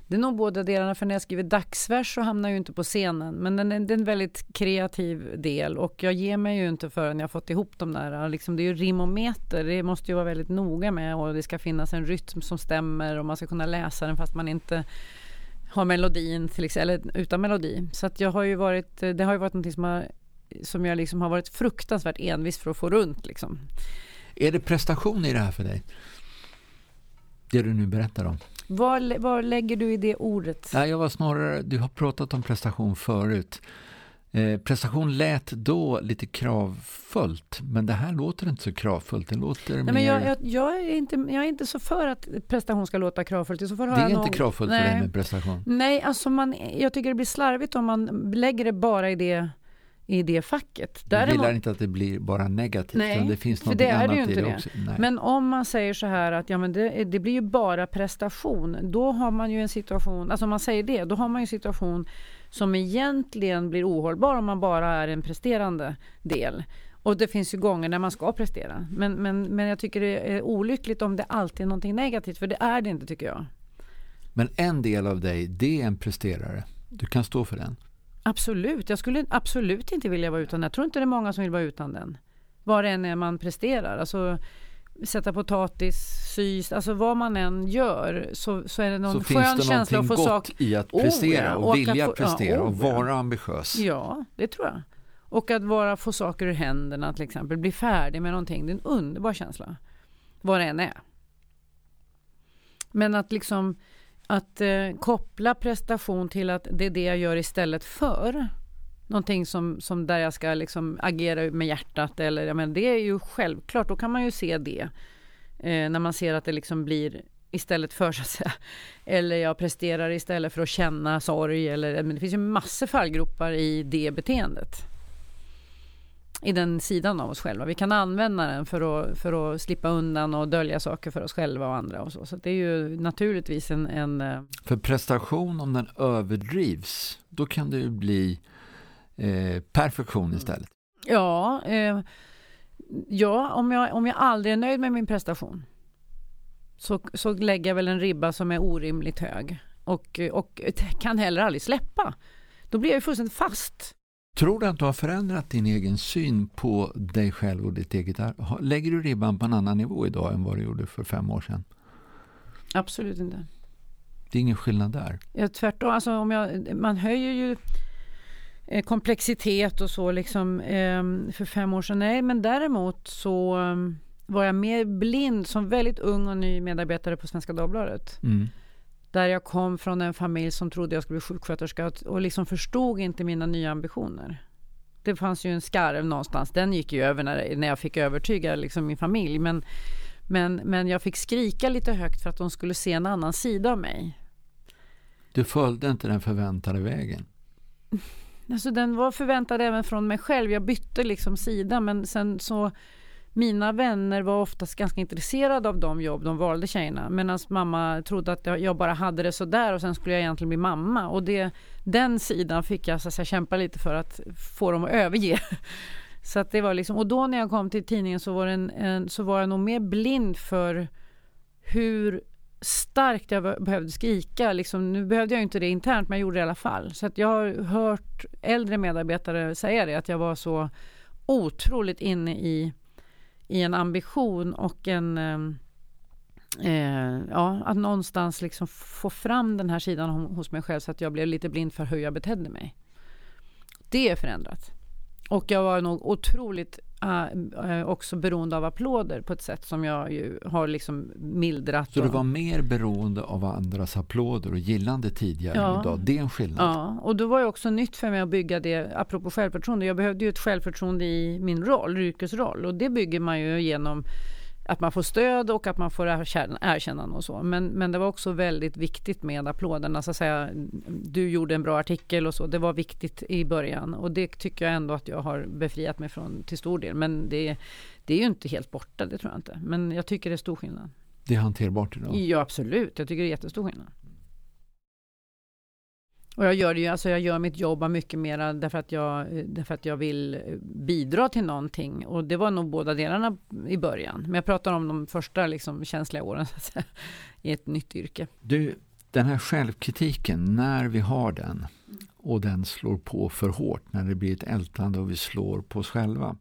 Det är nog båda delarna, för när jag skriver dagsvers så hamnar jag ju inte på scenen. Men den det är en väldigt kreativ del och jag ger mig ju inte förrän jag fått ihop de där. Liksom, det är ju rim och meter, det måste ju vara väldigt noga med och det ska finnas en rytm som stämmer och man ska kunna läsa den fast man inte har melodin till exempel, eller utan melodi. Så att jag har ju varit, det har ju varit någonting som, har, som jag liksom har varit fruktansvärt envis för att få runt. Liksom. Är det prestation i det här för dig? Det du nu berättar om? Vad, vad lägger du i det ordet? Nej, jag var snarare, du har pratat om prestation förut. Eh, prestation lät då lite kravfullt, men det här låter inte så kravfullt. Det låter Nej, mer... men jag, jag, jag, är inte, jag är inte så för att prestation ska låta kravfullt. Så för det är inte någon... kravfullt Nej. för dig med prestation? Nej, alltså man, jag tycker det blir slarvigt om man lägger det bara i det i det facket. Däremot, du gillar inte att det blir bara negativt, nej, det finns något annat det i det, det. också. Nej. Men om man säger så här att ja, men det, det, blir ju bara prestation, då har man ju en situation, alltså om man säger det, då har man ju en situation som egentligen blir ohållbar om man bara är en presterande del. Och det finns ju gånger när man ska prestera. Men, men, men jag tycker det är olyckligt om det alltid är någonting negativt, för det är det inte tycker jag. Men en del av dig, det är en presterare. Du kan stå för den. Absolut. Jag skulle absolut inte vilja vara utan den. Jag tror inte det är många som vill vara utan den. Vad det än är man presterar. Alltså, sätta potatis, sy, alltså vad man än gör så, så är det någon så skön känsla att få sak... Så finns det någonting gott i att prestera oh, ja, och, vilja få, prestera ja, oh, och vara ambitiös? Ja, det tror jag. Och att vara, få saker ur händerna till exempel, bli färdig med någonting, det är en underbar känsla. Vad det än är. Men att liksom att eh, koppla prestation till att det är det jag gör istället för någonting som, som där jag ska liksom agera med hjärtat eller ja, men det är ju självklart, då kan man ju se det. Eh, när man ser att det liksom blir istället för så att säga. Eller jag presterar istället för att känna sorg eller men det finns ju massor fallgropar i det beteendet. I den sidan av oss själva. Vi kan använda den för att, för att slippa undan och dölja saker för oss själva och andra och så. Så det är ju naturligtvis en, en eh, För prestation om den överdrivs, då kan det ju bli eh, perfektion istället. Ja, eh, ja om, jag, om jag aldrig är nöjd med min prestation så, så lägger jag väl en ribba som är orimligt hög och, och kan heller aldrig släppa. Då blir jag ju fullständigt fast. Tror du att du har förändrat din egen syn på dig själv och ditt eget arbete? Lägger du ribban på en annan nivå idag än vad du gjorde för fem år sedan? Absolut inte. Det är ingen skillnad där? Ja, tvärtom. Alltså, om jag, man höjer ju komplexitet och så liksom eh, för fem år sedan. Nej, men däremot så um, var jag mer blind som väldigt ung och ny medarbetare på Svenska Dagbladet. Mm. Där jag kom från en familj som trodde jag skulle bli sjuksköterska och liksom förstod inte mina nya ambitioner. Det fanns ju en skarv någonstans, den gick ju över när, när jag fick övertyga liksom min familj. Men, men, men jag fick skrika lite högt för att de skulle se en annan sida av mig. Du följde inte den förväntade vägen? Alltså den var förväntad även från mig själv. Jag bytte liksom sida men sen så mina vänner var oftast ganska intresserade av de jobb de valde tjejerna. Medan mamma trodde att jag bara hade det sådär och sen skulle jag egentligen bli mamma. Och det, den sidan fick jag så att säga, kämpa lite för att få dem att överge. Så att det var liksom, och då när jag kom till tidningen så var, en, en, så var jag nog mer blind för hur starkt jag behövde skrika. Liksom, nu behövde jag inte det internt, men jag gjorde det i alla fall. Så att jag har hört äldre medarbetare säga det, att jag var så otroligt inne i i en ambition och en ehm, eh, ja, att någonstans liksom få fram den här sidan hos mig själv så att jag blev lite blind för hur jag betedde mig. Det är förändrat. Och jag var nog otroligt äh, också beroende av applåder på ett sätt som jag ju har liksom mildrat. Så du var mer beroende av andras applåder och gillande tidigare ja. idag? Det är en skillnad? Ja, och då var det också nytt för mig att bygga det, apropå självförtroende. Jag behövde ju ett självförtroende i min roll, yrkesroll och det bygger man ju genom att man får stöd och att man får erkännande och så. Men, men det var också väldigt viktigt med applåderna. Så att säga, du gjorde en bra artikel och så. Det var viktigt i början och det tycker jag ändå att jag har befriat mig från till stor del. Men det, det är ju inte helt borta, det tror jag inte. Men jag tycker det är stor skillnad. Det är hanterbart idag? Ja, absolut. Jag tycker det är jättestor skillnad. Och jag gör, det ju, alltså jag gör mitt jobb mycket mer därför att, jag, därför att jag vill bidra till någonting. Och det var nog båda delarna i början. Men jag pratar om de första liksom, känsliga åren säga, i ett nytt yrke. Du, den här självkritiken, när vi har den och den slår på för hårt, när det blir ett ältande och vi slår på oss själva.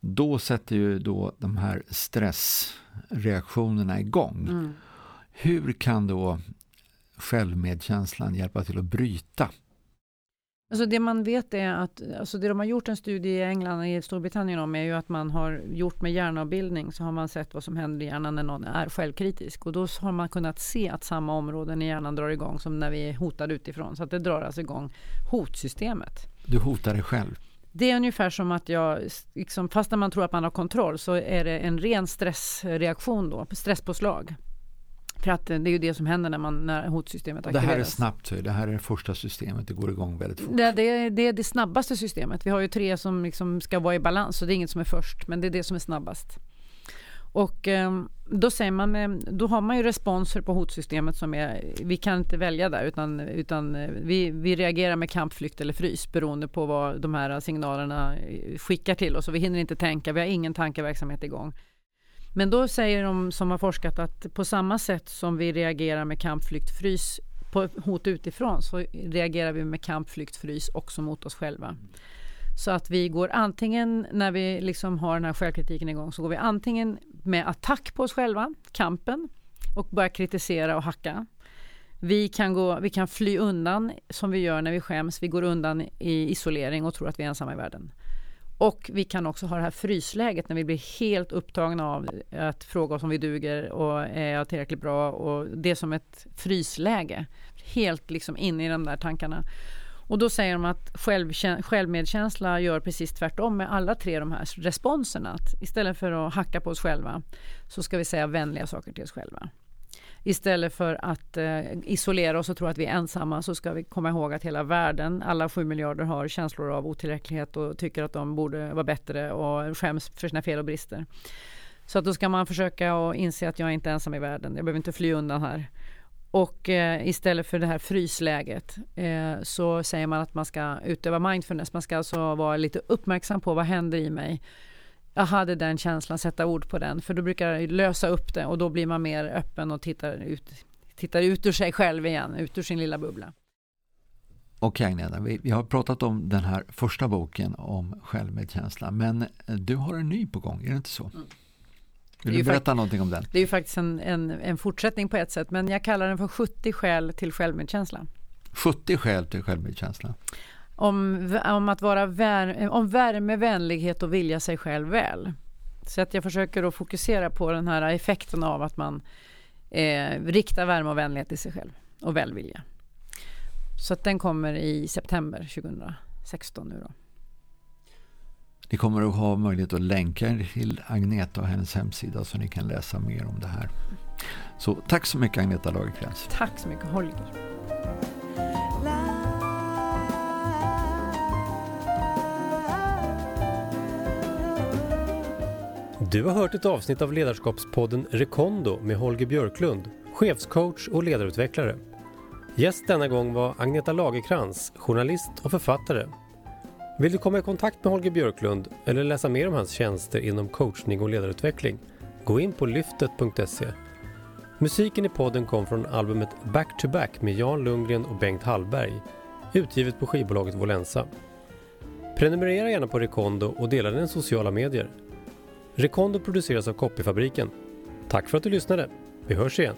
Då sätter ju då de här stressreaktionerna igång. Mm. Hur kan då självmedkänslan hjälpa till att bryta? Alltså det man vet är att, alltså det de har gjort en studie i England och i Storbritannien om är ju att man har gjort med hjärnavbildning så har man sett vad som händer i hjärnan när någon är självkritisk och då har man kunnat se att samma områden i hjärnan drar igång som när vi är hotade utifrån. Så att det drar alltså igång hotsystemet. Du hotar dig själv? Det är ungefär som att jag, liksom, fast när man tror att man har kontroll så är det en ren stressreaktion då, stresspåslag. För att det är ju det som händer när, man, när hotsystemet aktiveras. Det här är snabbt, det här är det första systemet, det går igång väldigt fort. Det, det, det är det snabbaste systemet. Vi har ju tre som liksom ska vara i balans, så det är inget som är först, men det är det som är snabbast. Och eh, då, säger man med, då har man ju responser på hotsystemet som är, vi kan inte välja där utan, utan eh, vi, vi reagerar med kamp, flykt eller frys beroende på vad de här signalerna skickar till oss. Och vi hinner inte tänka, vi har ingen tankeverksamhet igång. Men då säger de som har forskat att på samma sätt som vi reagerar med kamp, flykt, frys på hot utifrån så reagerar vi med kamp, flykt, frys också mot oss själva. Så att vi går antingen när vi liksom har den här självkritiken igång så går vi antingen med attack på oss själva, kampen och börjar kritisera och hacka. Vi kan, gå, vi kan fly undan som vi gör när vi skäms. Vi går undan i isolering och tror att vi är ensamma i världen. Och vi kan också ha det här frysläget när vi blir helt upptagna av att fråga oss om vi duger och är jag tillräckligt bra och det är som ett frysläge. Helt liksom inne i de där tankarna. Och då säger de att självmedkänsla gör precis tvärtom med alla tre de här responserna. Att istället för att hacka på oss själva så ska vi säga vänliga saker till oss själva. Istället för att eh, isolera oss och tro att vi är ensamma så ska vi komma ihåg att hela världen, alla sju miljarder har känslor av otillräcklighet och tycker att de borde vara bättre och skäms för sina fel och brister. Så att då ska man försöka och inse att jag är inte ensam i världen. Jag behöver inte fly undan här. Och eh, istället för det här frysläget eh, så säger man att man ska utöva mindfulness. Man ska alltså vara lite uppmärksam på vad händer i mig. Jag hade den känslan, sätta ord på den. För då brukar det lösa upp det och då blir man mer öppen och tittar ut, tittar ut ur sig själv igen, ut ur sin lilla bubbla. Okej Agneta, vi, vi, har pratat om den här första boken om självmedkänsla. Men du har en ny på gång, är det inte så? Mm. Vill du berätta någonting om den? Det är ju faktiskt en, en, en, fortsättning på ett sätt, men jag kallar den för 70 skäl till självmedkänsla. 70 skäl till självmedkänsla? Om, om att vara vär, om värme, vänlighet och vilja sig själv väl. Så att jag försöker att fokusera på den här effekten av att man eh, riktar värme och vänlighet till sig själv och välvilja. Så att den kommer i september 2016 nu då. Ni kommer att ha möjlighet att länka till Agneta och hennes hemsida så ni kan läsa mer om det här. Så tack så mycket Agneta Lagercrantz. Tack så mycket Holger. Du har hört ett avsnitt av ledarskapspodden Rekondo med Holger Björklund, chefscoach och ledarutvecklare. Gäst denna gång var Agneta Lagerkrans, journalist och författare vill du komma i kontakt med Holger Björklund eller läsa mer om hans tjänster inom coachning och ledarutveckling? Gå in på lyftet.se. Musiken i podden kom från albumet Back to Back med Jan Lundgren och Bengt Hallberg, utgivet på skivbolaget Volensa. Prenumerera gärna på Rekondo och dela den i sociala medier. Rekondo produceras av Copyfabriken. Tack för att du lyssnade. Vi hörs igen.